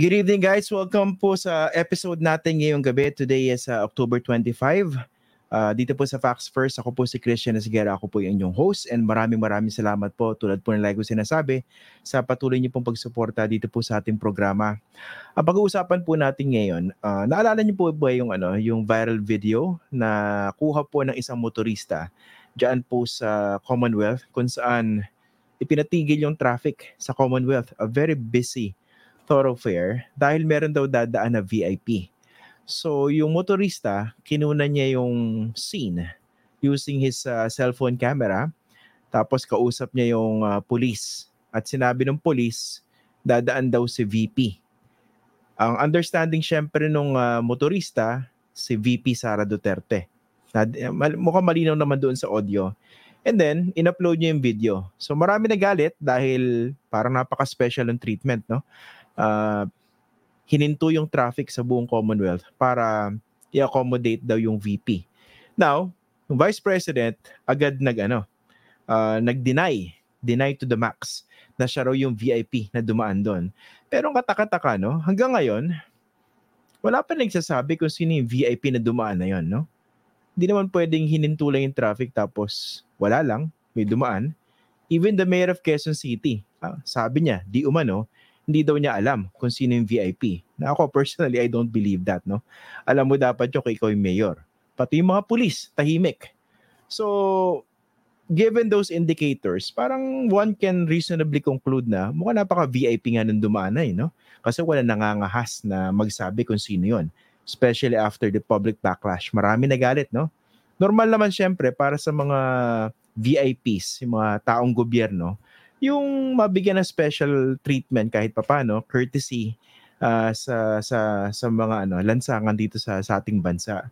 Good evening guys. Welcome po sa episode natin ngayong gabi. Today is uh, October 25. Uh, dito po sa Facts First, ako po si Christian Esguera. Ako po yung inyong host and maraming maraming salamat po tulad po ng lagi ko sinasabi sa patuloy niyo pong pagsuporta dito po sa ating programa. Ang pag-uusapan po natin ngayon, uh, naalala niyo po ba yung, ano, yung viral video na kuha po ng isang motorista diyan po sa Commonwealth kung saan ipinatigil yung traffic sa Commonwealth, a very busy thoroughfare dahil meron daw dadaan na VIP. So yung motorista, kinuna niya yung scene using his uh, cellphone camera tapos kausap niya yung uh, police at sinabi ng police dadaan daw si VP. Ang understanding syempre nung uh, motorista si VP Sara Duterte. Mukhang malinaw naman doon sa audio. And then, in-upload niya yung video. So marami nagalit dahil parang napaka-special ng treatment, no? Uh, hininto yung traffic sa buong Commonwealth para i-accommodate daw yung VP. Now, yung Vice President agad nag ano, uh, nag-deny, deny to the max na siya raw yung VIP na dumaan doon. Pero ang katakataka, no, hanggang ngayon, wala pa nagsasabi kung sino yung VIP na dumaan na yon, no? Hindi naman pwedeng hininto lang yung traffic tapos wala lang, may dumaan. Even the mayor of Quezon City, ah, sabi niya, di umano, hindi daw niya alam kung sino yung VIP. Na ako personally, I don't believe that, no? Alam mo dapat yung kay ikaw yung mayor. Pati yung mga pulis, tahimik. So, given those indicators, parang one can reasonably conclude na mukhang napaka-VIP nga nung dumaan na, eh, no? Kasi wala nangangahas na magsabi kung sino yon especially after the public backlash. Marami nagalit, no? Normal naman syempre para sa mga VIPs, yung mga taong gobyerno, yung mabigyan ng special treatment kahit papano, courtesy uh, sa sa sa mga ano, lansangan dito sa sa ating bansa.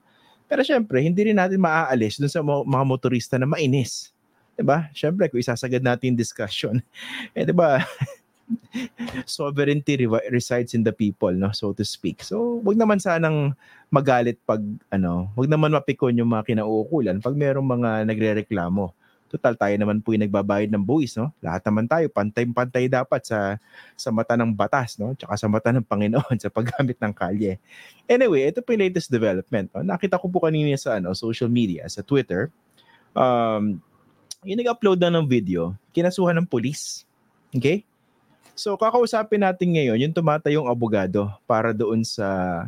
Pero syempre, hindi rin natin maaalis dun sa mga motorista na mainis. 'Di ba? Syempre, kung isasagad natin discussion, eh 'di ba? sovereignty resides in the people, no, so to speak. So, wag naman sanang magalit pag ano, wag naman mapikon yung mga kinauukulan pag merong mga nagrereklamo. Total tayo naman po yung nagbabayad ng buwis, no? Lahat naman tayo pantay-pantay dapat sa sa mata ng batas, no? Tsaka sa mata ng Panginoon sa paggamit ng kalye. Anyway, ito po yung latest development. No? Nakita ko po kanina sa ano, social media, sa Twitter. Um, yung nag-upload na ng video, kinasuhan ng police. Okay? So kakausapin natin ngayon yung tumatayong abogado para doon sa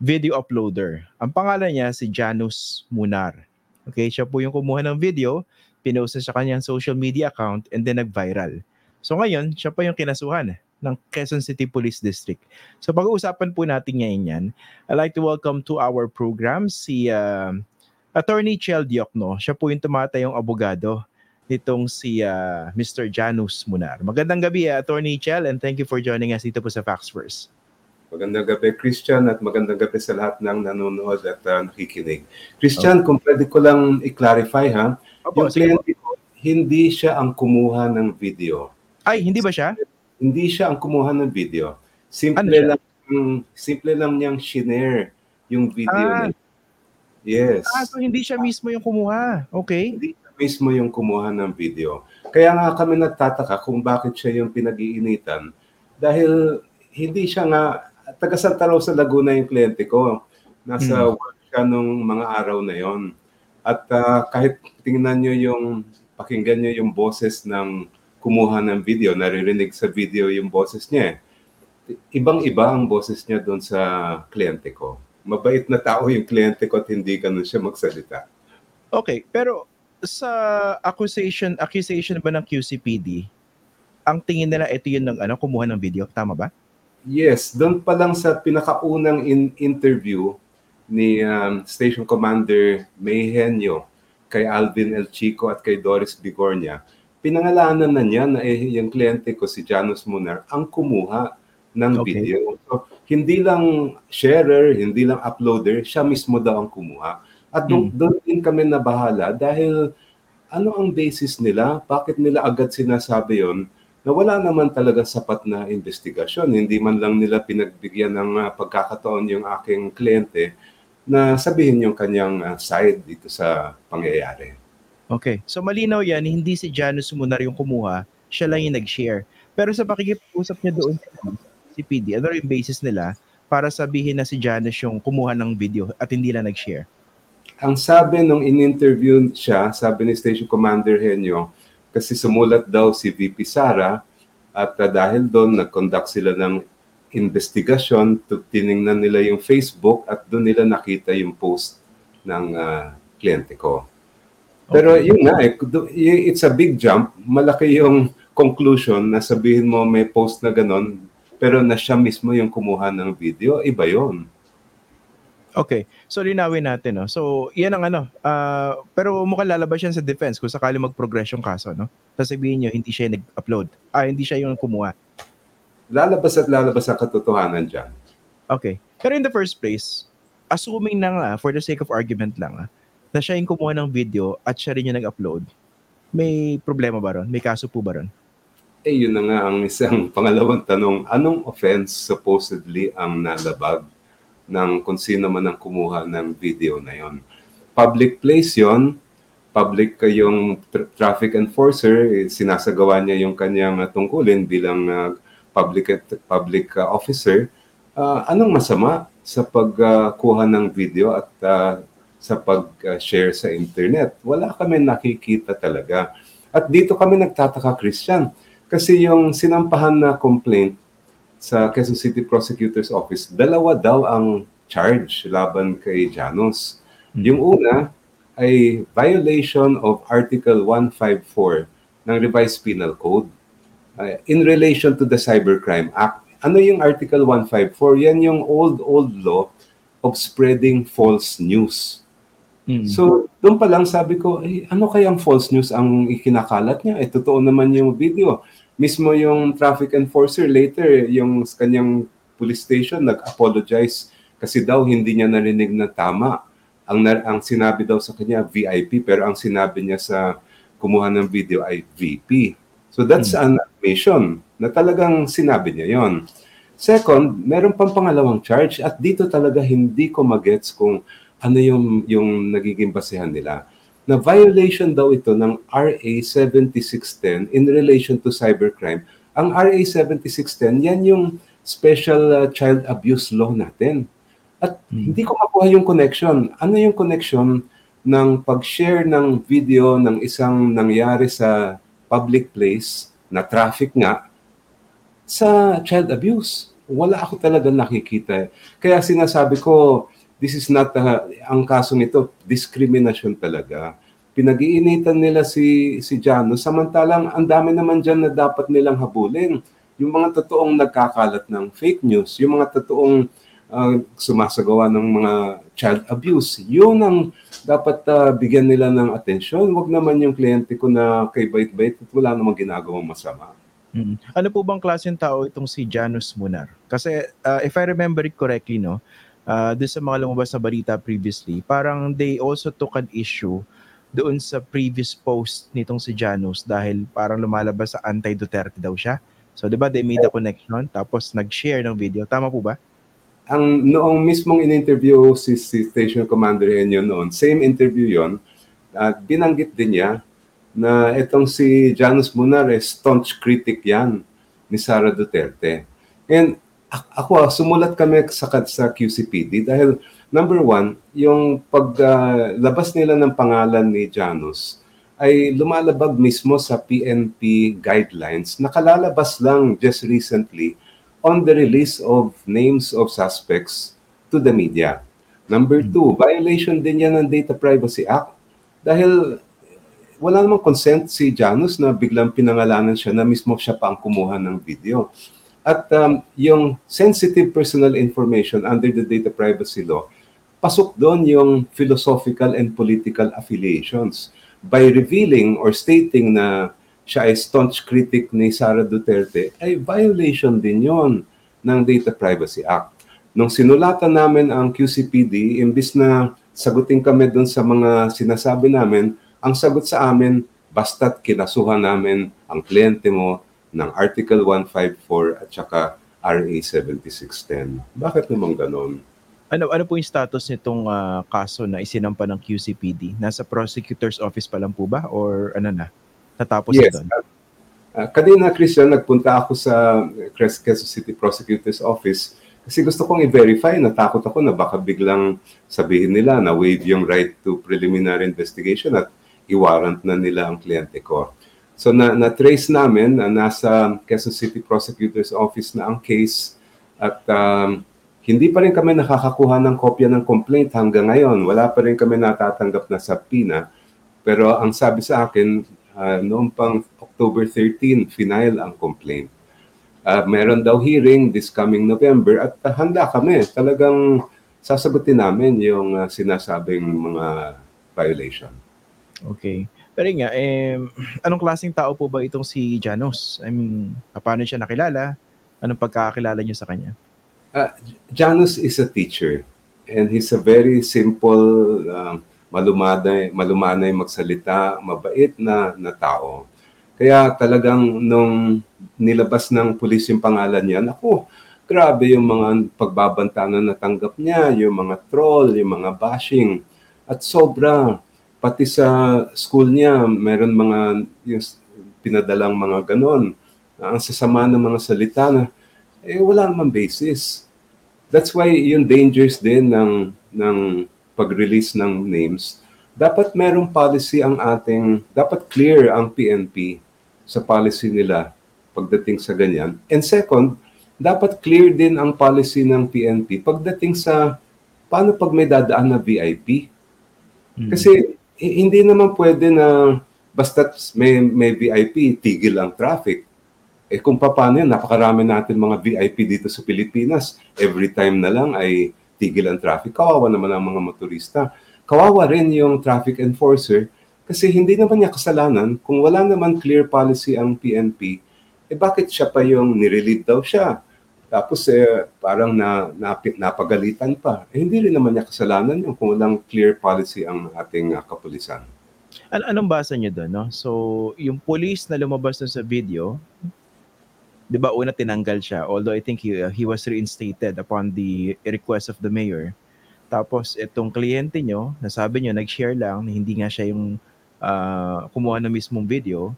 video uploader. Ang pangalan niya si Janus Munar. Okay, siya po yung kumuha ng video, pinost sa kanyang social media account and then nag-viral. So ngayon, siya pa yung kinasuhan ng Quezon City Police District. So pag-uusapan po natin ngayon yan, I'd like to welcome to our program si uh, Attorney Chel Diokno. Siya po yung tumatayong abogado nitong si uh, Mr. Janus Munar. Magandang gabi, uh, Attorney Chel, and thank you for joining us dito po sa Facts First. Magandang gabi, Christian, at magandang gabi sa lahat ng nanonood at uh, nakikinig. Christian, okay. kung pwede ko lang i-clarify ha, Opo, yung kliyente ko, hindi siya ang kumuha ng video. Ay, hindi ba siya? Hindi siya ang kumuha ng video. Simple ano lang simple lang niyang shinare yung video ah. niya. Yes. Ah, so hindi siya mismo yung kumuha. Okay. Hindi mismo yung kumuha ng video. Kaya nga kami nagtataka kung bakit siya yung pinag-iinitan dahil hindi siya nga, taga Santa Rosa, Laguna yung kliyente ko. Nasa hmm. work siya nung mga araw na yon. At uh, kahit tingnan nyo yung, pakinggan nyo yung boses ng kumuha ng video, naririnig sa video yung boses niya. Ibang-iba ang boses niya doon sa kliyente ko. Mabait na tao yung kliyente ko at hindi ganun siya magsalita. Okay, pero sa accusation accusation ba ng QCPD, ang tingin nila ito yun ng ano, kumuha ng video, tama ba? Yes, doon pa lang sa pinakaunang in interview ni um, Station Commander Mayhenyo kay Alvin El Chico at kay Doris Bigornia, pinangalanan na niya na eh, yung kliyente ko si Janus Munar ang kumuha ng okay. video. So, hindi lang sharer, hindi lang uploader, siya mismo daw ang kumuha. At mm. doon din kami nabahala dahil ano ang basis nila? Bakit nila agad sinasabi yon na wala naman talaga sapat na investigasyon. Hindi man lang nila pinagbigyan ng uh, pagkakataon yung aking kliyente na sabihin yung kanyang uh, side dito sa pangyayari. Okay. So malinaw yan, hindi si Janus Munar yung kumuha, siya lang yung nag-share. Pero sa pakikipag-usap niya doon sa QCPD, ano rin basis nila para sabihin na si Janice yung kumuha ng video at hindi lang nag-share? Ang sabi nung in-interview siya, sabi ni Station Commander Henyo, kasi sumulat daw si VP Sara at uh, dahil doon nag-conduct sila ng investigasyon, tiningnan nila yung Facebook at doon nila nakita yung post ng uh, kliyente ko. Pero okay. yun nga, eh, it's a big jump. Malaki yung conclusion na sabihin mo may post na ganon, pero na siya mismo yung kumuha ng video, iba yon. Okay. So linawin natin, no. So, 'yan ang ano. Uh, pero mukhang lalabas yan sa defense kung sakali mag-progress yung kaso, no. Sasabihin niyo hindi siya nag-upload. Ah, hindi siya yung kumuha. Lalabas at lalabas ang katotohanan diyan. Okay. Pero in the first place, assuming na nga, for the sake of argument lang, ah, na siya yung kumuha ng video at siya rin yung nag-upload, may problema ba ron? May kaso po ba ron? Eh, yun na nga ang isang pangalawang tanong. Anong offense supposedly ang nalabag ng kung sino man ang kumuha ng video na yon? Public place yon, public yung tra- traffic enforcer, eh, sinasagawa niya yung kanyang tungkulin bilang uh, public public uh, officer. Uh, anong masama sa pagkuha uh, ng video at uh, sa pag-share sa internet? Wala kami nakikita talaga. At dito kami nagtataka, Christian kasi yung sinampahan na complaint sa Quezon City Prosecutor's Office, dalawa daw ang charge laban kay Janos. Hmm. Yung una ay violation of Article 154 ng Revised Penal Code uh, in relation to the Cybercrime Act. Ano yung Article 154? Yan yung old, old law of spreading false news. Mm. So, doon pa lang sabi ko, eh, ano kayang false news ang ikinakalat niya? Eh, totoo naman yung video. Mismo yung traffic enforcer later, yung kanyang police station, nag-apologize kasi daw hindi niya narinig na tama. Ang, ang sinabi daw sa kanya, VIP, pero ang sinabi niya sa kumuha ng video ay VP. So that's mm. an admission na talagang sinabi niya yon. Second, meron pang pangalawang charge at dito talaga hindi ko magets kung ano yung, yung nagiging basehan nila. Na violation daw ito ng RA 7610 in relation to cybercrime. Ang RA 7610, yan yung special uh, child abuse law natin. At hmm. hindi ko makuha yung connection. Ano yung connection ng pag-share ng video ng isang nangyari sa public place na traffic nga sa child abuse? Wala ako talaga nakikita. Kaya sinasabi ko, this is not, uh, ang kaso nito, discrimination talaga. Pinag-iinitan nila si, si Jano, samantalang ang dami naman dyan na dapat nilang habulin. Yung mga totoong nagkakalat ng fake news, yung mga totoong uh, sumasagawa ng mga child abuse, yun ang dapat uh, bigyan nila ng atensyon. Huwag naman yung kliyente ko na kay bait-bait at wala namang ginagawang masama. Hmm. Ano po bang klaseng tao itong si Janus Munar? Kasi uh, if I remember it correctly, no, uh, doon sa mga lumabas na balita previously, parang they also took an issue doon sa previous post nitong si Janus dahil parang lumalabas sa anti-Duterte daw siya. So, di ba, they made a connection tapos nag-share ng video. Tama po ba? Ang noong mismong in-interview si, si Station Commander Enyo noon, same interview yon at uh, binanggit din niya na itong si Janus Munar, eh, staunch critic yan ni Sara Duterte. And ako, sumulat kami sa, sa QCPD dahil number one, yung paglabas uh, nila ng pangalan ni Janus ay lumalabag mismo sa PNP guidelines. Nakalalabas lang just recently on the release of names of suspects to the media. Number two, violation din yan ng Data Privacy Act dahil wala namang consent si Janus na biglang pinangalanan siya na mismo siya pa ang kumuha ng video. At um, yung sensitive personal information under the data privacy law, pasok doon yung philosophical and political affiliations. By revealing or stating na siya ay staunch critic ni Sara Duterte, ay violation din yon ng Data Privacy Act. Nung sinulatan namin ang QCPD, imbis na sagutin kami doon sa mga sinasabi namin, ang sagot sa amin, basta't kinasuhan namin ang kliyente mo ng Article 154 at saka RA 7610. Bakit naman ganon? Ano ano po yung status nitong uh, kaso na isinampa ng QCPD? Nasa prosecutor's office pa lang po ba or ano na? Natapos yes, na doon? Uh, kanina, Christian, nagpunta ako sa Quezon City Prosecutor's Office kasi gusto kong i-verify, natakot ako na baka biglang sabihin nila na waive yung right to preliminary investigation at i-warrant na nila ang kliyente ko. So na, na-trace namin na nasa Quezon City Prosecutor's Office na ang case at um, hindi pa rin kami nakakakuha ng kopya ng complaint hanggang ngayon. Wala pa rin kami natatanggap na sa PINA. Pero ang sabi sa akin, uh, noong pang October 13, final ang complaint. Uh, meron daw hearing this coming November at uh, handa kami. Talagang sasagutin namin yung uh, sinasabing mga violation. Okay. Pero nga, eh, anong klaseng tao po ba itong si Janos? I mean, paano siya nakilala? Anong pagkakakilala niyo sa kanya? Uh, Janos is a teacher and he's a very simple, uh, malumanay, malumanay magsalita, mabait na, na tao. Kaya talagang nung nilabas ng pulis yung pangalan niya, naku, grabe yung mga pagbabanta na natanggap niya, yung mga troll, yung mga bashing. At sobra, pati sa school niya, meron mga yung pinadalang mga ganon. Ang sasama ng mga salita na, eh wala namang basis. That's why yung dangers din ng, ng pag-release ng names. Dapat merong policy ang ating, dapat clear ang PNP sa policy nila pagdating sa ganyan. And second, dapat clear din ang policy ng PNP pagdating sa paano pag may dadaan na VIP. Hmm. Kasi hindi naman pwede na basta may, may VIP, tigil ang traffic. Eh kung paano yan, napakarami natin mga VIP dito sa Pilipinas. Every time na lang ay tigil ang traffic. Kawawa naman ang mga motorista. Kawawa rin yung traffic enforcer kasi hindi naman niya kasalanan kung wala naman clear policy ang PNP, eh bakit siya pa yung nirelieve daw siya? Tapos eh, parang na, na, napagalitan pa. Eh, hindi rin naman niya kasalanan yung kung walang clear policy ang ating uh, kapulisan. An anong basa niyo doon? No? So, yung police na lumabas na sa video, di ba una tinanggal siya, although I think he, uh, he was reinstated upon the request of the mayor. Tapos itong kliyente nyo, nasabi nyo, nag-share lang hindi nga siya yung uh, kumuha ng mismong video,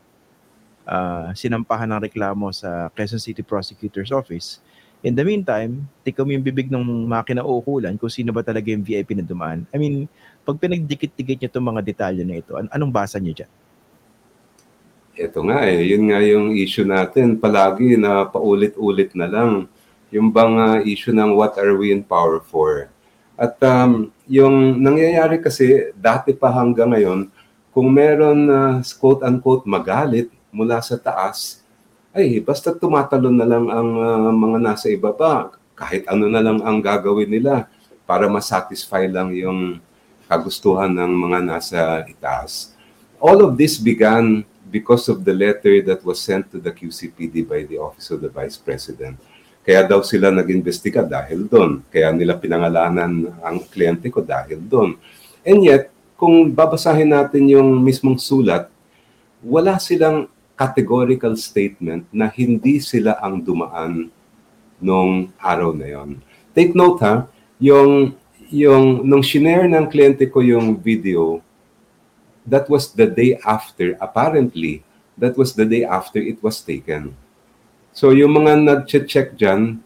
uh, sinampahan ng reklamo sa Quezon City Prosecutor's Office. In the meantime, tika mo yung bibig ng mga kinauukulan kung sino ba talaga yung VIP na dumaan. I mean, pag pinagdikit-dikit nyo itong mga detalye na ito, an- anong basa nyo dyan? Ito nga eh, yun nga yung issue natin. Palagi na paulit-ulit na lang. Yung bang uh, issue ng what are we in power for? At um, yung nangyayari kasi dati pa hanggang ngayon, kung meron uh, quote-unquote magalit mula sa taas, ay basta tumatalon na lang ang uh, mga nasa ibaba. Kahit ano na lang ang gagawin nila para masatisfy lang yung kagustuhan ng mga nasa itaas. All of this began because of the letter that was sent to the QCPD by the Office of the Vice President. Kaya daw sila nag-imbestiga dahil doon. Kaya nila pinangalanan ang kliyente ko dahil doon. And yet, kung babasahin natin yung mismong sulat, wala silang categorical statement na hindi sila ang dumaan nung araw na yon. Take note ha, yung yung nung shinare ng kliyente ko yung video, that was the day after, apparently, that was the day after it was taken. So yung mga nag-check dyan,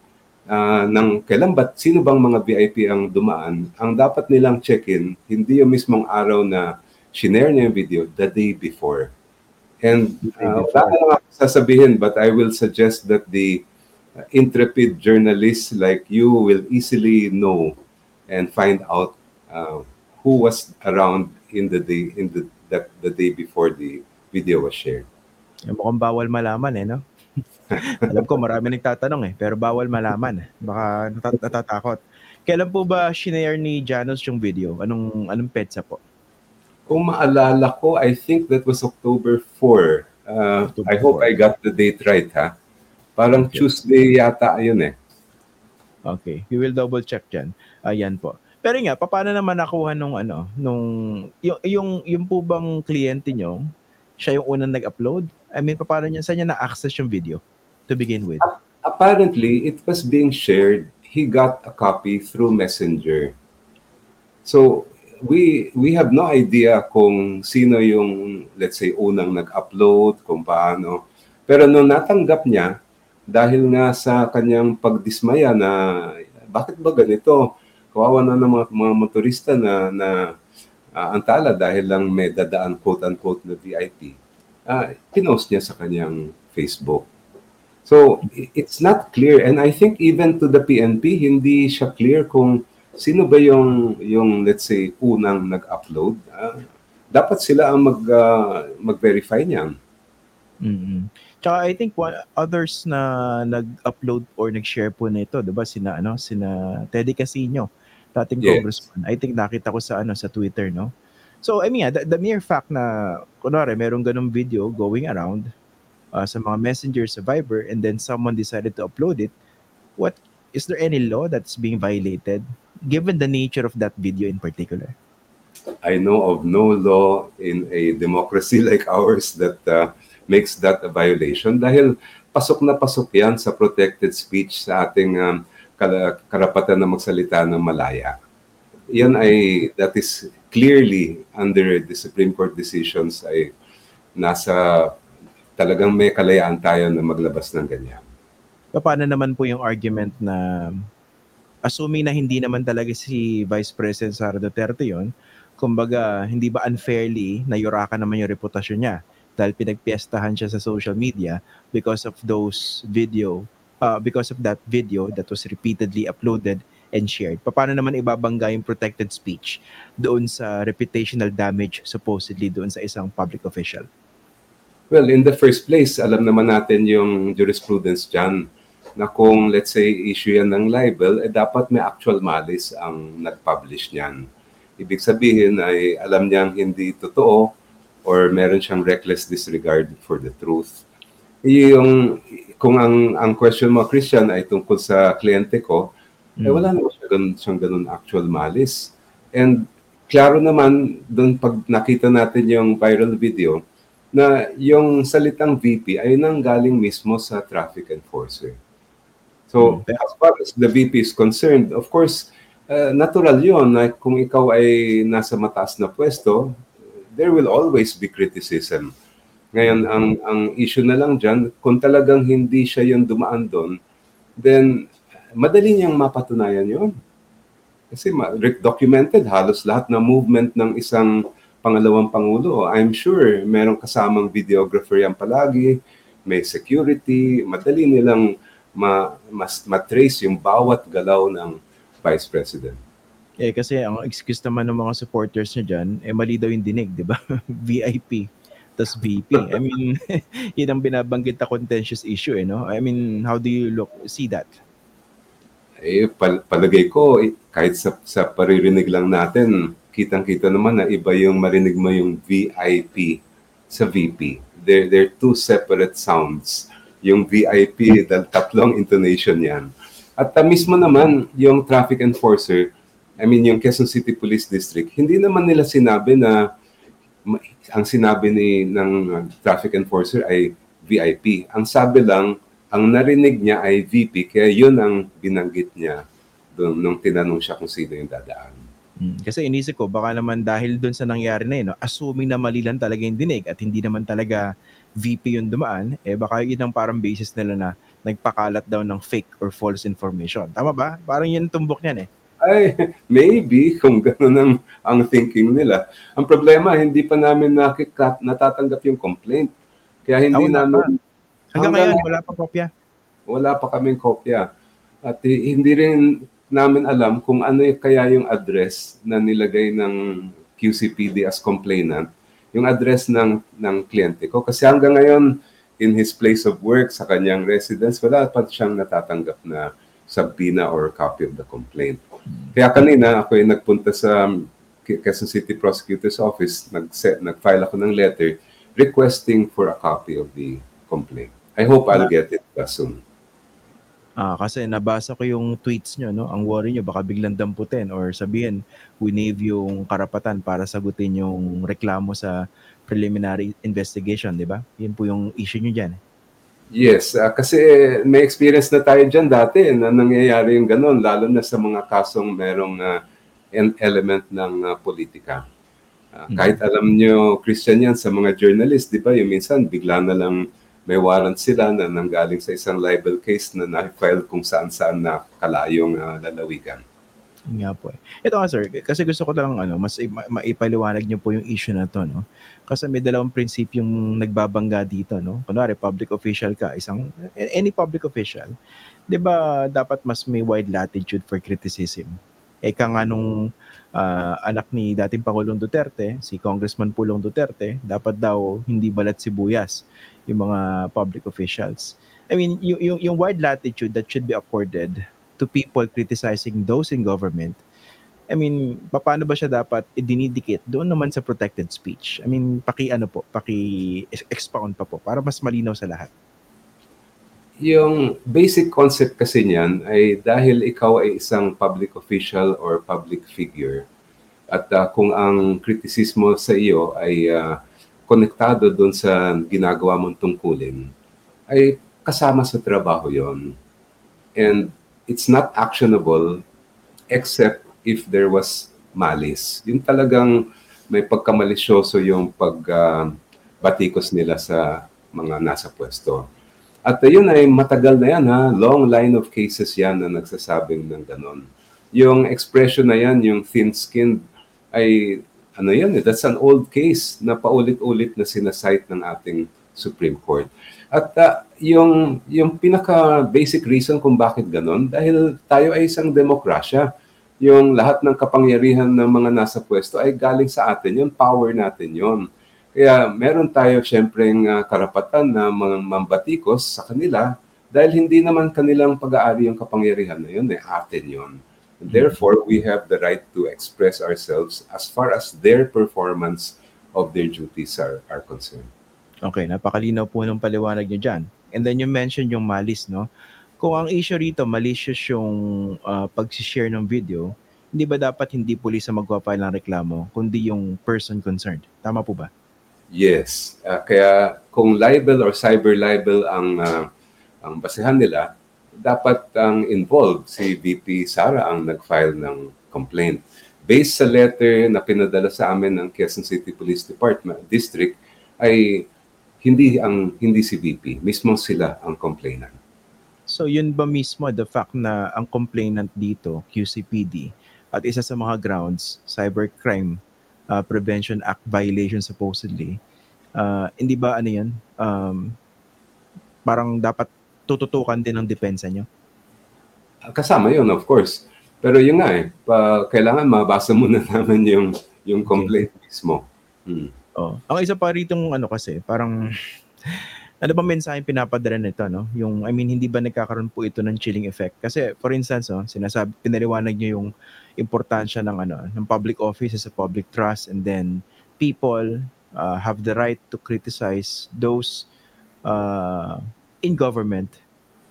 uh, ng kailan ba, sino bang mga VIP ang dumaan, ang dapat nilang check-in, hindi yung mismong araw na shinare niya yung video, the day before. And uh, wala na lang ako sasabihin, but I will suggest that the uh, intrepid journalists like you will easily know and find out uh, who was around in the day in the that the day before the video was shared. Mukhang bawal malaman eh, no? Alam ko marami nagtatanong eh, pero bawal malaman. Baka natat- natatakot. Kailan po ba shinare ni Janos yung video? Anong anong petsa po? Kung maalala ko, I think that was October 4. Uh, October I hope 4. I got the date right, ha? Parang okay. Tuesday yata yun eh. Okay. We will double check dyan. Ayan po. Pero nga, paano naman nakuha nung ano, nung, yung, yung, yung po bang kliyente nyo, siya yung unang nag-upload? I mean, paano niya, saan niya na-access yung video? to begin with? Apparently, it was being shared. He got a copy through Messenger. So, we we have no idea kung sino yung, let's say, unang nag-upload, kung paano. Pero nung natanggap niya, dahil nga sa kanyang pagdismaya na bakit ba ganito? Kawawa na ng mga, mga motorista na, na uh, antala dahil lang may dadaan quote-unquote na VIP. Uh, pinost niya sa kanyang Facebook. So, it's not clear. And I think even to the PNP, hindi siya clear kung sino ba yung, yung let's say, unang nag-upload. Uh, dapat sila ang mag, uh, mag-verify niyan. Mm-hmm. Tsaka I think one, others na nag-upload or nag-share po nito, 'di ba? Sina ano, sina Teddy Casino, dating yes. congressman. I think nakita ko sa ano sa Twitter, no? So, I mean, the, the mere fact na kunwari merong ganung video going around uh, sa mga messengers sa Viber and then someone decided to upload it, what is there any law that's being violated given the nature of that video in particular? I know of no law in a democracy like ours that uh, makes that a violation dahil pasok na pasok yan sa protected speech sa ating um, karapatan na magsalita ng malaya. Yan ay, that is clearly under the Supreme Court decisions ay nasa talagang may kalayaan tayo na maglabas ng ganyan. Paano naman po yung argument na assuming na hindi naman talaga si Vice President Sara Duterte yon, kumbaga hindi ba unfairly na yurakan naman yung reputasyon niya? dahil pinagpiestahan siya sa social media because of those video uh, because of that video that was repeatedly uploaded and shared. Paano naman ibabangga yung protected speech doon sa reputational damage supposedly doon sa isang public official? Well, in the first place, alam naman natin yung jurisprudence dyan na kung let's say issue yan ng libel, eh dapat may actual malice ang nag-publish niyan. Ibig sabihin ay alam niyang hindi totoo or meron siyang reckless disregard for the truth. Yung, kung ang, ang question mo, Christian, ay tungkol sa kliyente ko, mm. eh wala naman siya ganun, siyang ganun actual malice. And klaro naman, doon pag nakita natin yung viral video, na yung salitang VP ay nang galing mismo sa traffic enforcer. So, mm. as far as the VP is concerned, of course, uh, natural yon na kung ikaw ay nasa mataas na pwesto, there will always be criticism. Ngayon, ang, ang issue na lang dyan, kung talagang hindi siya yung dumaan doon, then madali niyang mapatunayan yon. Kasi documented halos lahat ng movement ng isang pangalawang pangulo. I'm sure merong kasamang videographer yan palagi, may security, madali nilang ma, mas matrace yung bawat galaw ng Vice President. Eh kasi ang excuse naman ng mga supporters niya diyan, eh mali daw yung dinig, 'di ba? VIP tas VP. I mean, yun ang binabanggit na contentious issue eh, no? I mean, how do you look see that? Eh, pal- palagay ko, eh, kahit sa, sa paririnig lang natin, kitang-kita naman na iba yung marinig mo yung VIP sa VP. They're, they're two separate sounds. Yung VIP, dahil tatlong intonation yan. At uh, mismo naman, yung traffic enforcer, I mean, yung Quezon City Police District, hindi naman nila sinabi na ang sinabi ni ng traffic enforcer ay VIP. Ang sabi lang, ang narinig niya ay VP, kaya yun ang binanggit niya doon nung tinanong siya kung sino yung dadaan. Hmm. Kasi inisip ko, baka naman dahil doon sa nangyari na yun, assuming na mali lang talaga yung dinig at hindi naman talaga VP yung dumaan, eh baka yun ang parang basis nila na nagpakalat daw ng fake or false information. Tama ba? Parang yun tumbok niyan eh ay maybe kung gano'n ang, ang thinking nila. Ang problema, hindi pa namin nakikat, natatanggap yung complaint. Kaya hindi ah, namin... Pa. Hanggang ngayon, wala pa kopya? Wala pa kaming kopya. At hindi rin namin alam kung ano kaya yung address na nilagay ng QCPD as complainant, yung address ng, ng kliyente ko. Kasi hanggang ngayon, in his place of work, sa kanyang residence, wala pa siyang natatanggap na subpoena or copy of the complaint. Kaya kanina ako ay nagpunta sa Quezon City Prosecutor's Office, nag nag-file ako ng letter requesting for a copy of the complaint. I hope I'll get it soon. Ah, kasi nabasa ko yung tweets nyo, no? Ang worry nyo, baka biglang damputin or sabihin, winave yung karapatan para sagutin yung reklamo sa preliminary investigation, di ba? Yun po yung issue nyo dyan. Yes, uh, kasi may experience na tayo dyan dati na nangyayari yung ganun, lalo na sa mga kasong merong uh, element ng uh, politika. Uh. Kahit alam nyo, Christian yan, sa mga journalist, di ba, yung minsan bigla na lang may warrant sila na nanggaling sa isang libel case na na-file kung saan-saan na kalayong uh, lalawigan. Nga po eh. Ito nga sir, kasi gusto ko lang ano, mas ma- maipaliwanag niyo po yung issue na to, no? Kasi may dalawang prinsipyong nagbabangga dito, no? Kunwari, public official ka, isang, any public official, di ba dapat mas may wide latitude for criticism? Eka nga nung uh, anak ni dating Pangulong Duterte, si Congressman Pulong Duterte, dapat daw hindi balat sibuyas yung mga public officials. I mean, yung, yung, yung wide latitude that should be accorded to people criticizing those in government, I mean, paano ba siya dapat idinidikit doon naman sa protected speech? I mean, paki ano po, paki expound pa po para mas malinaw sa lahat. Yung basic concept kasi niyan ay dahil ikaw ay isang public official or public figure at uh, kung ang kritisismo sa iyo ay uh, konektado doon sa ginagawa mong tungkulin, ay kasama sa trabaho yon. And it's not actionable except if there was malice. Yung talagang may pagkamalisyoso yung pagbatikos uh, nila sa mga nasa pwesto. At yun ay matagal na yan ha, long line of cases yan na nagsasabing ng ganon. Yung expression na yan, yung thin-skinned, ay ano yan eh, that's an old case na paulit-ulit na sinasite ng ating Supreme Court. At uh, yung, yung pinaka-basic reason kung bakit ganon, dahil tayo ay isang demokrasya. Yung lahat ng kapangyarihan ng mga nasa pwesto ay galing sa atin, yung power natin yon. Kaya meron tayo syempreng uh, karapatan na mga mambatikos sa kanila dahil hindi naman kanilang pag-aari yung kapangyarihan na yun, eh, atin yon. Therefore, we have the right to express ourselves as far as their performance of their duties are, are concerned. Okay, napakalinaw po ng paliwanag niyo dyan. And then you mentioned yung malis, no? Kung ang issue rito, malicious yung uh, pag-share ng video, hindi ba dapat hindi pulis ang magpa ng reklamo, kundi yung person concerned? Tama po ba? Yes. Uh, kaya kung libel or cyber libel ang uh, ang basehan nila, dapat ang involved si VP Sara ang nag-file ng complaint. Based sa letter na pinadala sa amin ng Quezon City Police Department District ay hindi ang hindi si VP, mismo sila ang complainant. So yun ba mismo the fact na ang complainant dito, QCPD, at isa sa mga grounds, Cybercrime uh, Prevention Act violation supposedly, uh, hindi ba ano yan, um, parang dapat tututukan din ng depensa nyo? Kasama yun, of course. Pero yun nga eh, pa, kailangan mabasa muna namin yung, yung complaint okay. mismo. Hmm. Oh. Ang isa pa rito ano kasi, parang ano ba mensahe pinapadala nito, no? Yung, I mean, hindi ba nagkakaroon po ito ng chilling effect? Kasi, for instance, oh, sinasabi, pinaliwanag niyo yung importansya ng, ano, ng public office as a public trust and then people uh, have the right to criticize those uh, in government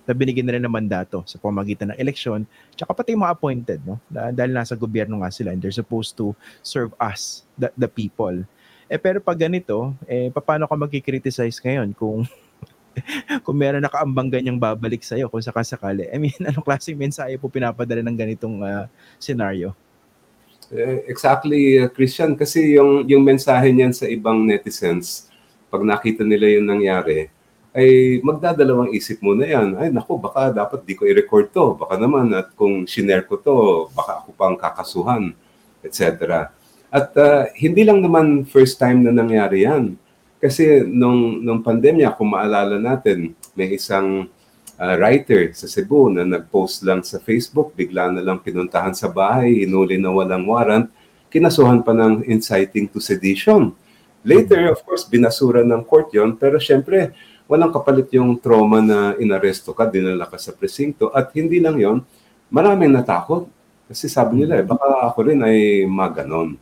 na binigyan na rin ng mandato sa pamagitan ng eleksyon, tsaka pati mga appointed, no? Dahil nasa gobyerno nga sila and they're supposed to serve us, the, the people. Eh pero pag ganito, eh paano ka magki-criticize ngayon kung kung meron nakaambang ganyang babalik sa iyo kung sakasakali? I mean, anong klaseng mensahe po pinapadala ng ganitong uh, scenario? Eh, exactly, uh, Christian. Kasi yung, yung mensahe niyan sa ibang netizens, pag nakita nila yung nangyari, ay magdadalawang isip muna yan. Ay, naku, baka dapat di ko i-record to. Baka naman at kung shinare ko to, baka ako pang kakasuhan, etc. At uh, hindi lang naman first time na nangyari yan. Kasi nung, nung pandemya, kung maalala natin, may isang uh, writer sa Cebu na nag-post lang sa Facebook, bigla na lang pinuntahan sa bahay, hinuli na walang warrant, kinasuhan pa ng inciting to sedition. Later, of course, binasura ng court yon pero syempre, walang kapalit yung trauma na inaresto ka, dinala ka sa presinto. At hindi lang yon maraming natakot. Kasi sabi nila, eh, baka ako rin ay maganon.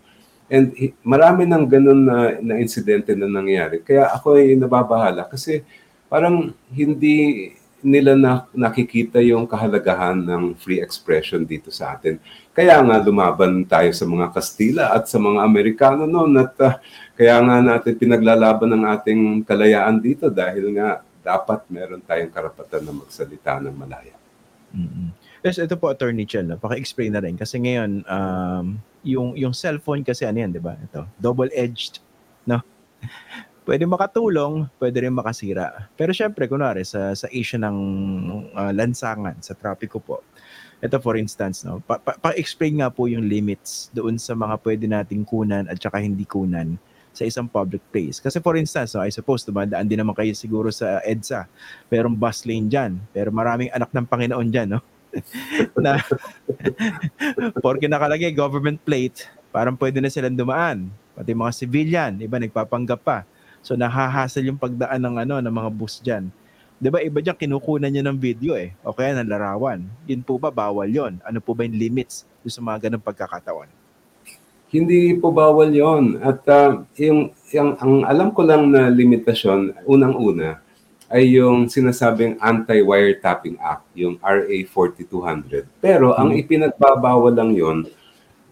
And marami ng ganun na, na insidente na nangyari. Kaya ako ay nababahala kasi parang hindi nila na, nakikita yung kahalagahan ng free expression dito sa atin. Kaya nga lumaban tayo sa mga Kastila at sa mga Amerikano noon at uh, kaya nga natin pinaglalaban ng ating kalayaan dito dahil nga dapat meron tayong karapatan na magsalita ng malaya. Mm-hmm. Yes, ito po Attorney Chel, paki-explain na rin kasi ngayon um, yung yung cellphone kasi ano yan, 'di ba? Ito, double-edged, no? pwede makatulong, pwede rin makasira. Pero syempre, kunwari, sa, sa issue ng uh, lansangan, sa trapiko po, ito for instance, no, pa, pa, pa-explain nga po yung limits doon sa mga pwede nating kunan at saka hindi kunan sa isang public place. Kasi for instance, no, I suppose, dumadaan din naman kayo siguro sa EDSA. Merong bus lane dyan. Pero maraming anak ng Panginoon dyan, no? na porque nakalagay government plate, parang pwede na silang dumaan. Pati mga civilian, iba nagpapanggap pa. So nahahasal yung pagdaan ng ano ng mga bus diyan. 'Di ba iba diyan kinukunan niya ng video eh o kaya ng larawan. Yun po ba bawal 'yon? Ano po ba yung limits sa mga ganung pagkakataon? Hindi po bawal 'yon. At uh, yung, yung ang alam ko lang na limitasyon unang-una ay yung sinasabing Anti-Wiretapping Act, yung RA 4200. Pero hmm. ang ipinagbabawal lang 'yon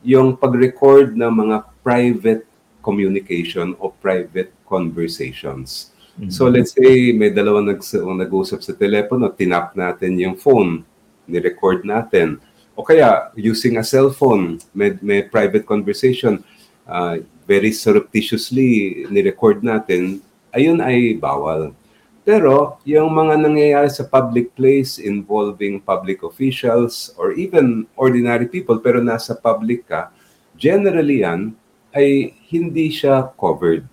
yung pag-record ng mga private communication o private conversations. Mm-hmm. So let's say may dalawang nag nag-usap sa telepono, tinap natin yung phone, ni-record natin. O kaya using a cellphone, may, may private conversation, uh, very surreptitiously ni-record natin, ayun ay bawal. Pero yung mga nangyayari sa public place involving public officials or even ordinary people pero nasa public ka, generally yan ay hindi siya covered.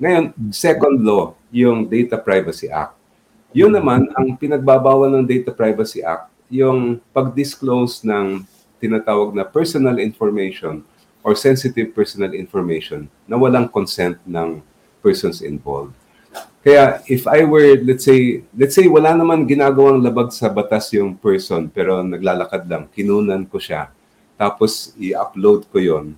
Ngayon, second law, yung Data Privacy Act. Yun naman, ang pinagbabawal ng Data Privacy Act, yung pag-disclose ng tinatawag na personal information or sensitive personal information na walang consent ng persons involved. Kaya if I were, let's say, let's say wala naman ginagawang labag sa batas yung person pero naglalakad lang, kinunan ko siya, tapos i-upload ko yon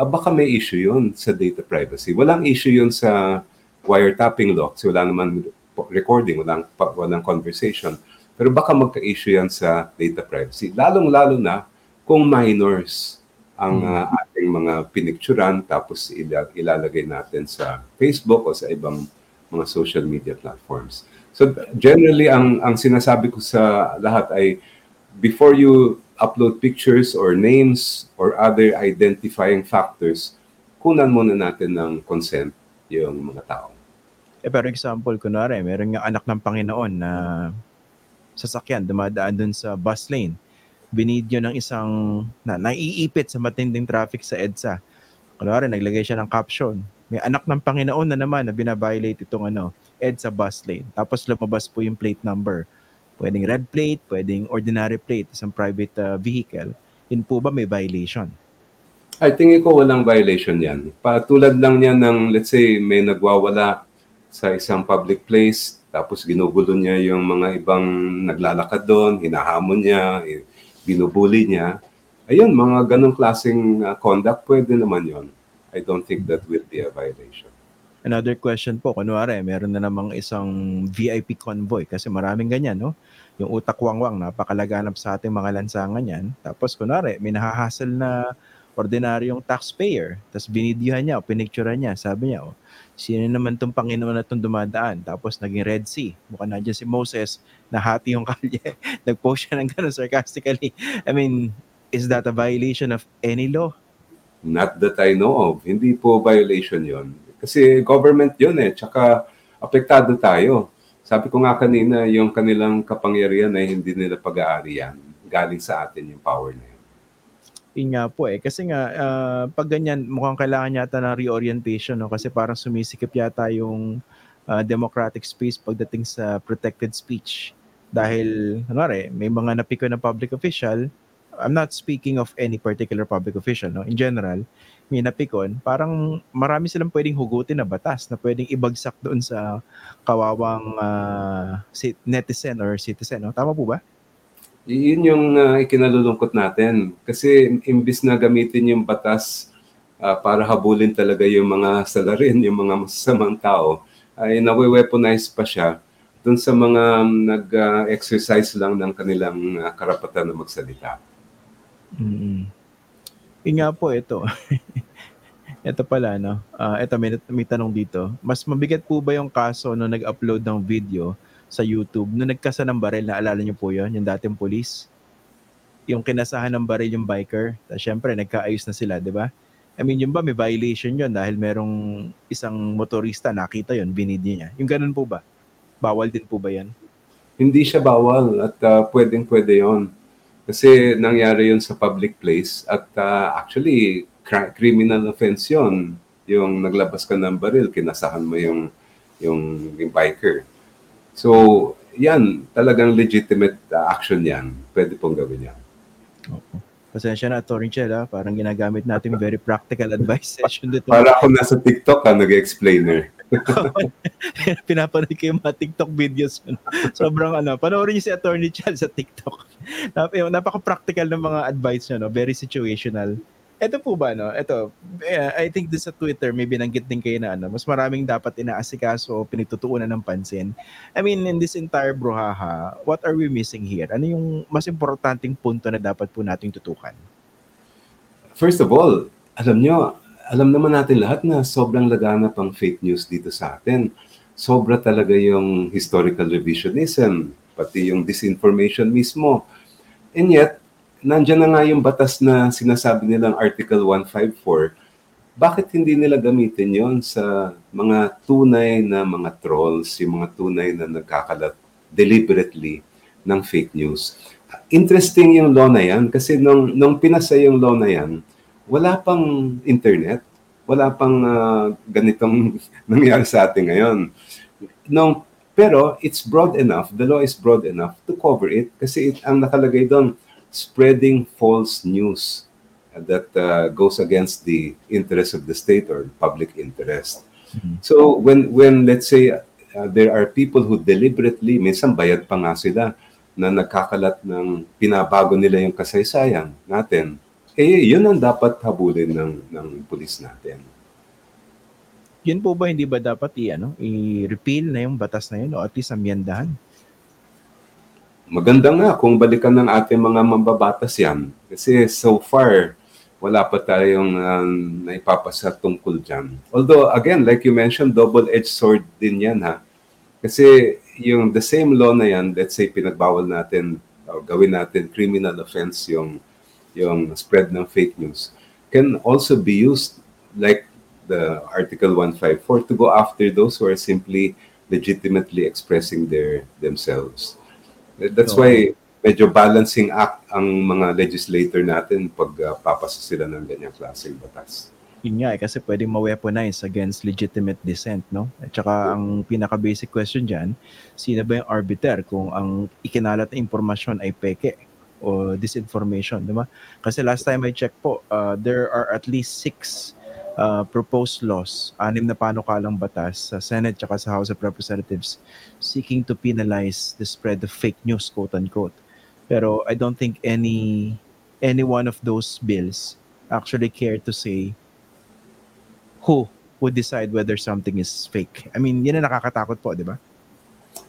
uh, baka may issue yun sa data privacy. Walang issue yun sa wiretapping kasi wala naman recording, walang, walang conversation. Pero baka magka-issue yan sa data privacy. Lalong-lalo na kung minors ang uh, ating mga pinicturan tapos ilalagay natin sa Facebook o sa ibang mga social media platforms. So generally ang ang sinasabi ko sa lahat ay before you upload pictures or names or other identifying factors, kunan muna natin ng consent yung mga tao. Eh, pero example, kunwari, meron nga anak ng Panginoon na sasakyan, dumadaan dun sa bus lane. Binidyo ng isang na naiipit sa matinding traffic sa EDSA. Kunwari, naglagay siya ng caption. May anak ng Panginoon na naman na binabiolate itong ano, EDSA bus lane. Tapos lumabas po yung plate number Pwedeng red plate, pwedeng ordinary plate, isang private uh, vehicle. Yun po ba may violation? I think ko walang violation yan. Patulad lang niya ng, let's say, may nagwawala sa isang public place, tapos ginugulo niya yung mga ibang naglalakad doon, hinahamon niya, binubuli niya. Ayun, mga ganong klaseng uh, conduct, pwede naman yon. I don't think that will be a violation. Another question po, kunwari, meron na namang isang VIP convoy kasi maraming ganyan, no? Yung utak wangwang, napakalaganap sa ating mga lansangan yan. Tapos, kunwari, may nahahasal na ordinaryong taxpayer, tapos binidyohan niya o pinicturean niya, sabi niya, oh, sino naman tong Panginoon na itong dumadaan? Tapos naging Red Sea. Mukha na dyan si Moses, nahati yung kalye. Nag-post siya ng gano'n sarcastically. I mean, is that a violation of any law? Not that I know of. Hindi po violation yon kasi government yun eh, tsaka apektado tayo. Sabi ko nga kanina, yung kanilang kapangyarihan ay hindi nila pag-aari yan. Galing sa atin yung power na yun. Nga po eh. Kasi nga, uh, pag ganyan, mukhang kailangan yata ng reorientation. No? Kasi parang sumisikip yata yung uh, democratic space pagdating sa protected speech. Dahil, ano may mga napiko na public official, I'm not speaking of any particular public official, no? In general, may napikon, parang marami silang pwedeng hugutin na batas na pwedeng ibagsak doon sa kawawang uh, netizen or citizen, no? Tama po ba? Yun yung uh, ikinalulungkot natin. Kasi imbis na gamitin yung batas uh, para habulin talaga yung mga salarin, yung mga masasamang tao, ay nawe-weaponize pa siya doon sa mga um, nag-exercise lang ng kanilang uh, karapatan na magsalita. Mm. Yun nga po ito. ito pala, no? Uh, ito, may, may tanong dito. Mas mabigat po ba yung kaso no nag-upload ng video sa YouTube no nagkasa ng baril? Naalala niyo po yun? Yung dating police? Yung kinasahan ng baril yung biker. Tapos syempre, nagkaayos na sila, di ba? I mean, yung ba may violation yun dahil merong isang motorista nakita yun, binidyo niya. Yung ganun po ba? Bawal din po ba yan? Hindi siya bawal at uh, pwedeng-pwede yon Kasi nangyari yun sa public place at uh, actually cr- criminal offense yun. Yung naglabas ka ng baril, kinasahan mo yung, yung, yung biker. So, yan, talagang legitimate uh, action yan. Pwede pong gawin yan. Okay. Pasensya na, Attorney Chel, ha? parang ginagamit natin very practical advice session dito. Para ako nasa TikTok ka, nag-explainer. Pinapanood ko yung mga TikTok videos. Sobrang ano, panoorin niyo si Attorney Chel sa TikTok. Napaka-practical ng mga advice niya, no? very situational ito po ba, no? Ito, yeah, I think this sa Twitter, may binanggit din kayo na ano, mas maraming dapat inaasikaso o pinagtutuunan ng pansin. I mean, in this entire bruhaha, what are we missing here? Ano yung mas importanteng punto na dapat po nating tutukan? First of all, alam nyo, alam naman natin lahat na sobrang laganap ang fake news dito sa atin. Sobra talaga yung historical revisionism, pati yung disinformation mismo. And yet, nandiyan na nga yung batas na sinasabi nilang Article 154, bakit hindi nila gamitin yon sa mga tunay na mga trolls, yung mga tunay na nagkakalat deliberately ng fake news? Interesting yung law na yan kasi nung, nung pinasa yung law na yan, wala pang internet, wala pang uh, ganitong nangyari sa atin ngayon. Nung, pero it's broad enough, the law is broad enough to cover it kasi it, ang nakalagay doon, spreading false news that uh, goes against the interest of the state or public interest. Mm-hmm. So when when let's say uh, there are people who deliberately, minsan bayad pa nga sila, na nagkakalat ng pinabago nila yung kasaysayan natin, eh yun ang dapat habulin ng, ng pulis natin. Yun po ba hindi ba dapat i, ano, i-repeal na yung batas na yun o at least amyendahan? Maganda nga kung balikan ng ating mga mambabatas yan. Kasi so far, wala pa tayong um, naipapasa tungkol dyan. Although, again, like you mentioned, double-edged sword din yan ha. Kasi yung the same law na yan, let's say pinagbawal natin, o gawin natin criminal offense yung, yung spread ng fake news, can also be used like the Article 154 to go after those who are simply legitimately expressing their themselves. That's so, why medyo balancing act ang mga legislator natin pag uh, papasa sila ng ganyang klaseng batas. Yun nga eh, kasi pwedeng ma-weaponize against legitimate dissent, no? At saka ang pinaka-basic question dyan, sino ba yung arbiter kung ang ikinalat na impormasyon ay peke o disinformation, di ba? Kasi last time I checked po, uh, there are at least six uh, proposed laws, anim na panukalang batas sa Senate at sa House of Representatives seeking to penalize the spread of fake news, quote-unquote. Pero I don't think any any one of those bills actually care to say who would decide whether something is fake. I mean, yun na nakakatakot po, di ba?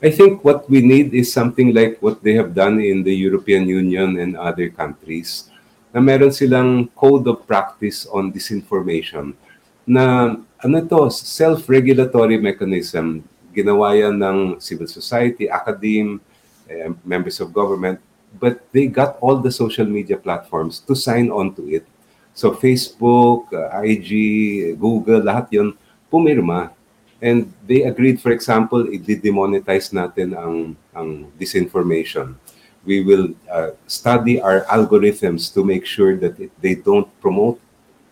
I think what we need is something like what they have done in the European Union and other countries na meron silang code of practice on disinformation na ano to, self-regulatory mechanism. Ginawa yan ng civil society, academe, eh, members of government, but they got all the social media platforms to sign on to it. So Facebook, uh, IG, Google, lahat yon pumirma. And they agreed, for example, i-demonetize natin ang, ang disinformation we will uh, study our algorithms to make sure that it, they don't promote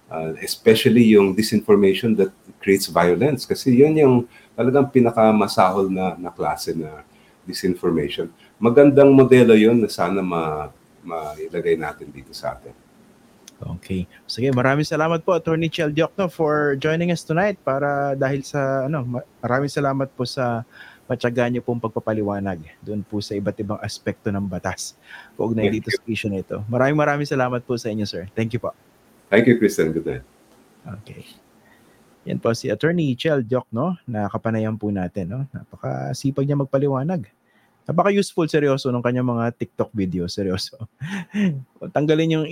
uh, especially yung disinformation that creates violence kasi yun yung talagang pinakamasahol na, na klase na disinformation. Magandang modelo yun na sana ma, mailagay natin dito sa atin. Okay. Sige, maraming salamat po Attorney Chel Diokno for joining us tonight para dahil sa ano, maraming salamat po sa matyaga niyo pong pagpapaliwanag doon po sa iba't ibang aspekto ng batas. Kaugnay dito sa issue na ito. Maraming maraming salamat po sa inyo, sir. Thank you po. Thank you, Christian. Good night. Okay. Yan po si Attorney Chel Diok, no? Nakapanayan po natin, no? Napakasipag niya magpaliwanag. Napaka-useful, seryoso, ng kanyang mga TikTok video, seryoso. Tanggalin yung,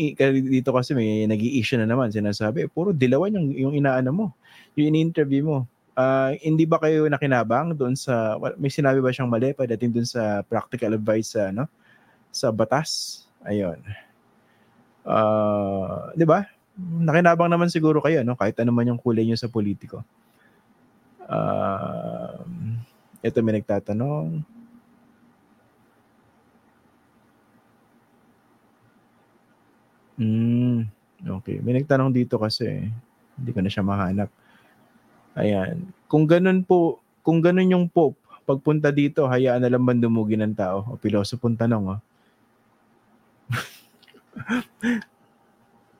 dito kasi may nag issue na naman, sinasabi, puro dilawan yung, yung inaano mo, yung in-interview mo uh, hindi ba kayo nakinabang doon sa may sinabi ba siyang mali pagdating doon sa practical advice sa ano sa batas? Ayun. Uh, 'di ba? nakinabang naman siguro kayo, no? Kahit ano man yung kulay nyo sa politiko. Uh, ito may nagtatanong. Hmm, okay. May nagtanong dito kasi hindi ko na siya mahanap. Ayan. Kung ganun po, kung ganun yung Pope, pagpunta dito, hayaan na lang bandumugi ng tao. O pilosopong tanong, oh.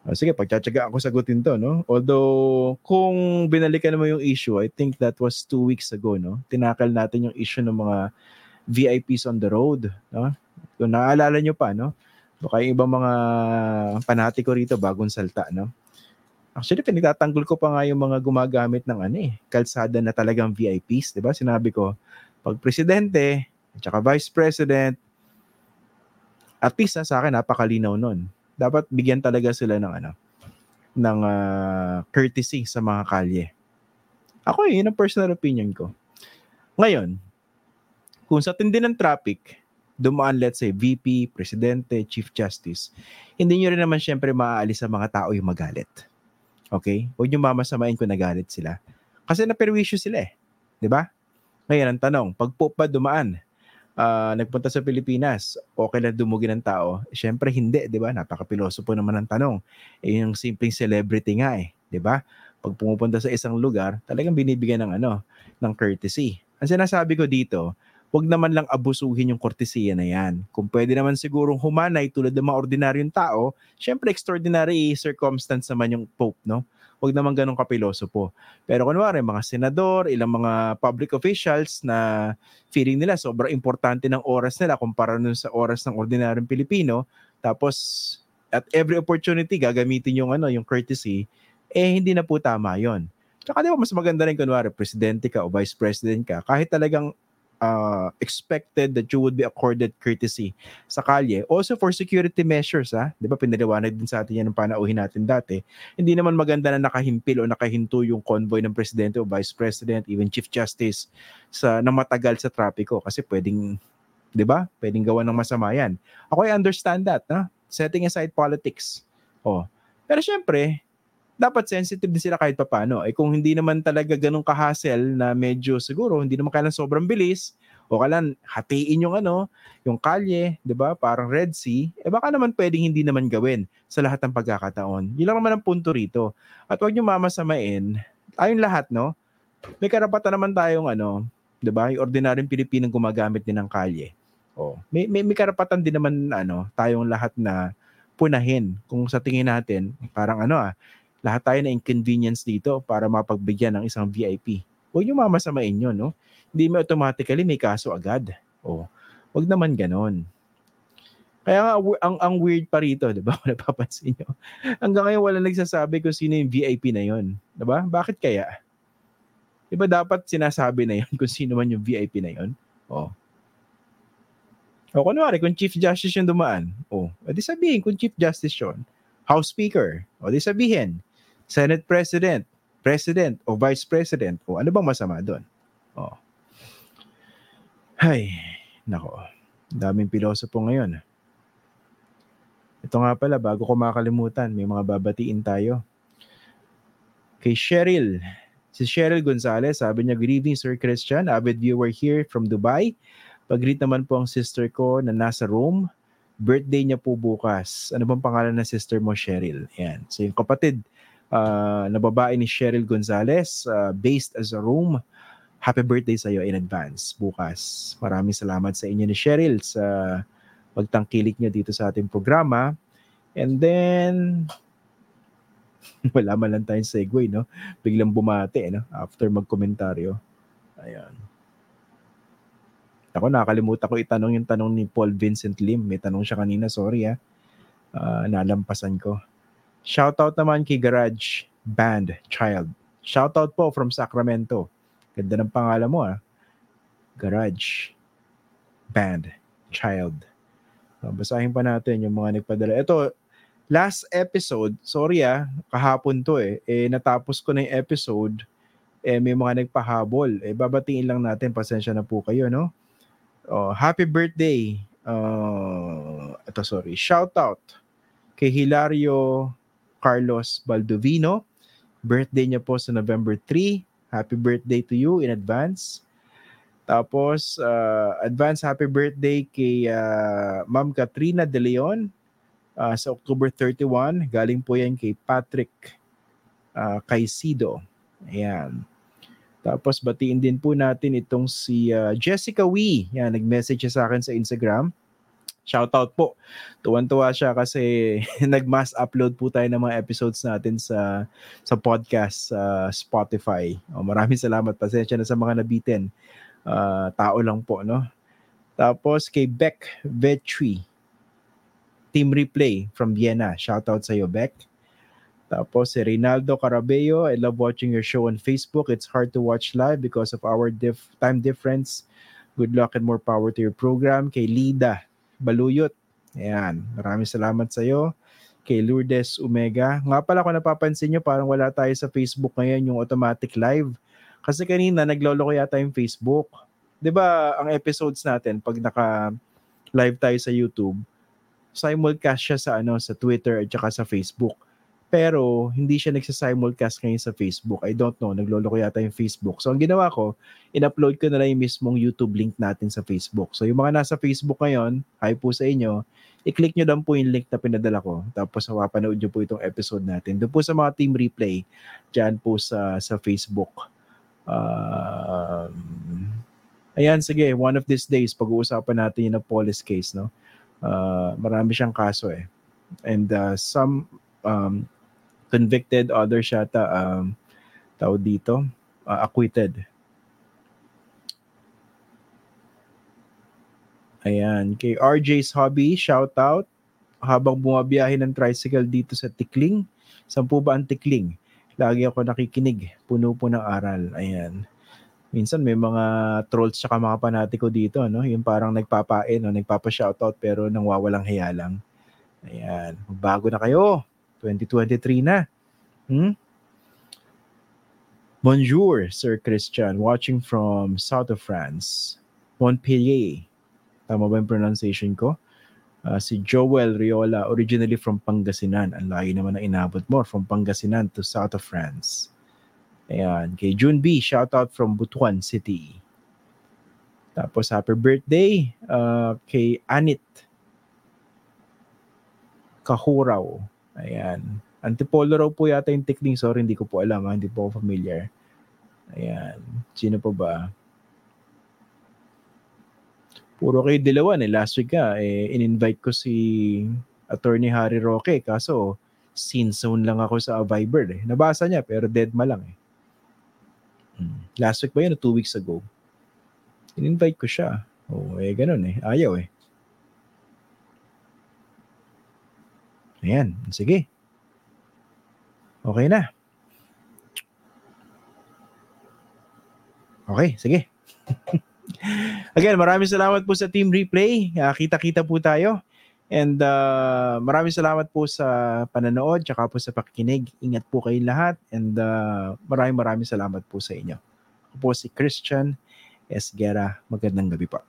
Oh, sige, pagtsatsaga ako sagutin to, no? Although, kung binalikan mo yung issue, I think that was two weeks ago, no? Tinakal natin yung issue ng mga VIPs on the road, no? Kung naaalala nyo pa, no? Baka yung ibang mga panatiko rito, bagong salta, no? Actually, pinagtatanggol ko pa nga yung mga gumagamit ng ano eh, kalsada na talagang VIPs, di ba? Sinabi ko, pag presidente, at saka vice president, at least sa akin, napakalinaw nun dapat bigyan talaga sila ng ano ng uh, courtesy sa mga kalye. Ako eh, yun ang personal opinion ko. Ngayon, kung sa tindi ng traffic, dumaan let's say VP, Presidente, Chief Justice, hindi nyo rin naman syempre maaalis sa mga tao yung magalit. Okay? Huwag nyo mamasamain kung nagalit sila. Kasi naperwisyo sila eh. ba? Diba? Ngayon, ang tanong, pag po pa dumaan, uh, nagpunta sa Pilipinas, okay na dumugi ng tao? Siyempre hindi, di ba? Napakapiloso po naman ang tanong. Eh, yung simpleng celebrity nga eh, di ba? Pag pumupunta sa isang lugar, talagang binibigyan ng ano, ng courtesy. Ang sinasabi ko dito, wag naman lang abusuhin yung kortesiya na yan. Kung pwede naman sigurong humanay tulad ng mga ordinaryong tao, syempre extraordinary circumstance naman yung Pope, no? Huwag naman ganun kapiloso po. Pero kunwari, mga senador, ilang mga public officials na feeling nila sobrang importante ng oras nila kumpara nun sa oras ng ordinaryong Pilipino, tapos at every opportunity gagamitin yung ano, yung courtesy, eh hindi na po tama 'yon. Tsaka di ba mas maganda rin kunwari presidente ka o vice president ka, kahit talagang uh, expected that you would be accorded courtesy sa kalye. Also for security measures, ha? Di ba pinaliwanag din sa atin yan ng panauhin natin dati. Hindi naman maganda na nakahimpil o nakahinto yung convoy ng presidente o vice president, even chief justice sa na matagal sa trapiko kasi pwedeng 'di ba? Pwedeng gawa ng masama yan. Ako I understand that, ha? Setting aside politics. Oh. Pero syempre, dapat sensitive din sila kahit papano. Eh kung hindi naman talaga ganun ka-hassle na medyo siguro hindi naman kailan sobrang bilis o kailan hatiin yung ano, yung kalye, 'di ba? Parang Red Sea, eh baka naman pwedeng hindi naman gawin sa lahat ng pagkakataon. Yun lang naman ang punto rito. At huwag niyo mamasamain, tayong lahat, no? May karapatan naman tayong ano, 'di ba? Yung ordinaryong Pilipinong gumagamit din ng kalye. Oh, may, may, may karapatan din naman ano, tayong lahat na punahin kung sa tingin natin parang ano ah lahat tayo na inconvenience dito para mapagbigyan ng isang VIP. Huwag niyo mamasamain yun, no? Hindi mo automatically may kaso agad. O, huwag naman ganon. Kaya nga, ang, ang weird pa rito, di ba? Napapansin nyo. Hanggang ngayon, wala nagsasabi kung sino yung VIP na yon, Di ba? Bakit kaya? Di ba dapat sinasabi na yon kung sino man yung VIP na yon? O. O, kunwari, kung Chief Justice yung dumaan, o, edi sabihin kung Chief Justice yun, House Speaker, o di sabihin, Senate President, President o Vice President o ano bang masama doon? Oh. Hay, nako. Daming pilosopo ngayon. Ito nga pala, bago ko makalimutan, may mga babatiin tayo. Kay Cheryl. Si Cheryl Gonzalez, sabi niya, Good evening, Sir Christian. Avid viewer here from Dubai. Pag-greet naman po ang sister ko na nasa Rome. Birthday niya po bukas. Ano bang pangalan ng sister mo, Cheryl? Yan. So yung kapatid uh, na babae ni Cheryl Gonzalez uh, based as a room. Happy birthday sa iyo in advance bukas. Maraming salamat sa inyo ni Cheryl sa pagtangkilik niyo dito sa ating programa. And then, wala man lang tayong segue, no? Biglang bumate, no? After magkomentaryo. Ayan. Ako, nakalimutan ko itanong yung tanong ni Paul Vincent Lim. May tanong siya kanina, sorry ha. Uh, nalampasan ko. Shoutout naman kay Garage Band Child. Shoutout po from Sacramento. Ganda ng pangalan mo ah. Garage Band Child. So, basahin pa natin yung mga nagpadala. Ito, last episode, sorry ah, kahapon to eh, eh natapos ko na yung episode, eh may mga nagpahabol. Eh babatiin lang natin, pasensya na po kayo, no? Oh, happy birthday. Uh, ito sorry, shout out kay Hilario Carlos Baldovino. Birthday niya po sa November 3. Happy birthday to you in advance. Tapos, uh, advance happy birthday kay uh, Ma'am Katrina De Leon uh, sa October 31. Galing po yan kay Patrick uh, Caicedo. Ayan. Tapos, batiin din po natin itong si uh, Jessica Wee. Yan, nag-message siya sa akin sa Instagram. Shoutout po. Tuwan-tuwa siya kasi nag-mass upload po tayo ng mga episodes natin sa sa podcast sa uh, Spotify. Oh, maraming salamat. Pasensya na sa mga nabitin. Uh, tao lang po, no? Tapos kay Beck Vetri. Team Replay from Vienna. Shoutout sa iyo, Beck. Tapos si Reynaldo Carabello, I love watching your show on Facebook. It's hard to watch live because of our dif- time difference. Good luck and more power to your program. Kay Lida Baluyot. Ayan, maraming salamat sa iyo. Kay Lourdes Omega. Nga pala kung napapansin nyo, parang wala tayo sa Facebook ngayon yung automatic live. Kasi kanina nagloloko yata yung Facebook. ba ang episodes natin pag naka live tayo sa YouTube, simulcast siya sa ano sa Twitter at saka sa Facebook. Pero hindi siya nagsa-simulcast ngayon sa Facebook. I don't know, nagloloko yata yung Facebook. So ang ginawa ko, in-upload ko na lang yung mismong YouTube link natin sa Facebook. So yung mga nasa Facebook ngayon, hi po sa inyo, i-click nyo lang po yung link na pinadala ko. Tapos mapapanood nyo po itong episode natin. Doon po sa mga team replay, dyan po sa, sa Facebook. Uh, ayan, sige, one of these days, pag-uusapan natin yung police case, no? Uh, marami siyang kaso eh. And uh, some um, convicted, others yata um, tao dito, uh, acquitted. Ayan, kay RJ's Hobby, shout out. Habang bumabiyahe ng tricycle dito sa Tikling, sampu ba ang Tikling? Lagi ako nakikinig, puno po ng aral. Ayan. Minsan may mga trolls tsaka mga panatiko dito, no? Yung parang nagpapain, no? nagpapa-shoutout pero nang wawalang hiya lang. Ayan, bago na kayo. 2023 na. Hmm? Bonjour, Sir Christian, watching from south of France, Montpellier. Tama ba yung pronunciation ko? Uh, si Joel Riola, originally from Pangasinan. Ang layo naman na inabot mo, from Pangasinan to south of France. Ayan. Kay June B, shout out from Butuan City. Tapos happy birthday uh, kay Anit Kahuraw. Ayan. Antipolo raw po yata yung tikling. Sorry, hindi ko po alam. Ha? Hindi po ako familiar. Ayan. Sino po ba? Puro kayo dilawan eh. Last week ka, eh, in-invite ko si Attorney Harry Roque. Kaso, scene zone lang ako sa Viber eh. Nabasa niya pero dead ma lang eh. Hmm. Last week ba yun o two weeks ago? In-invite ko siya. Oh, eh ganun eh. Ayaw eh. Ayan, sige. Okay na. Okay, sige. Again, maraming salamat po sa Team Replay. Uh, kita-kita po tayo. And uh, maraming salamat po sa pananood tsaka po sa pakikinig. Ingat po kayong lahat and uh, maraming maraming salamat po sa inyo. Ako po si Christian Esguera. Magandang gabi po.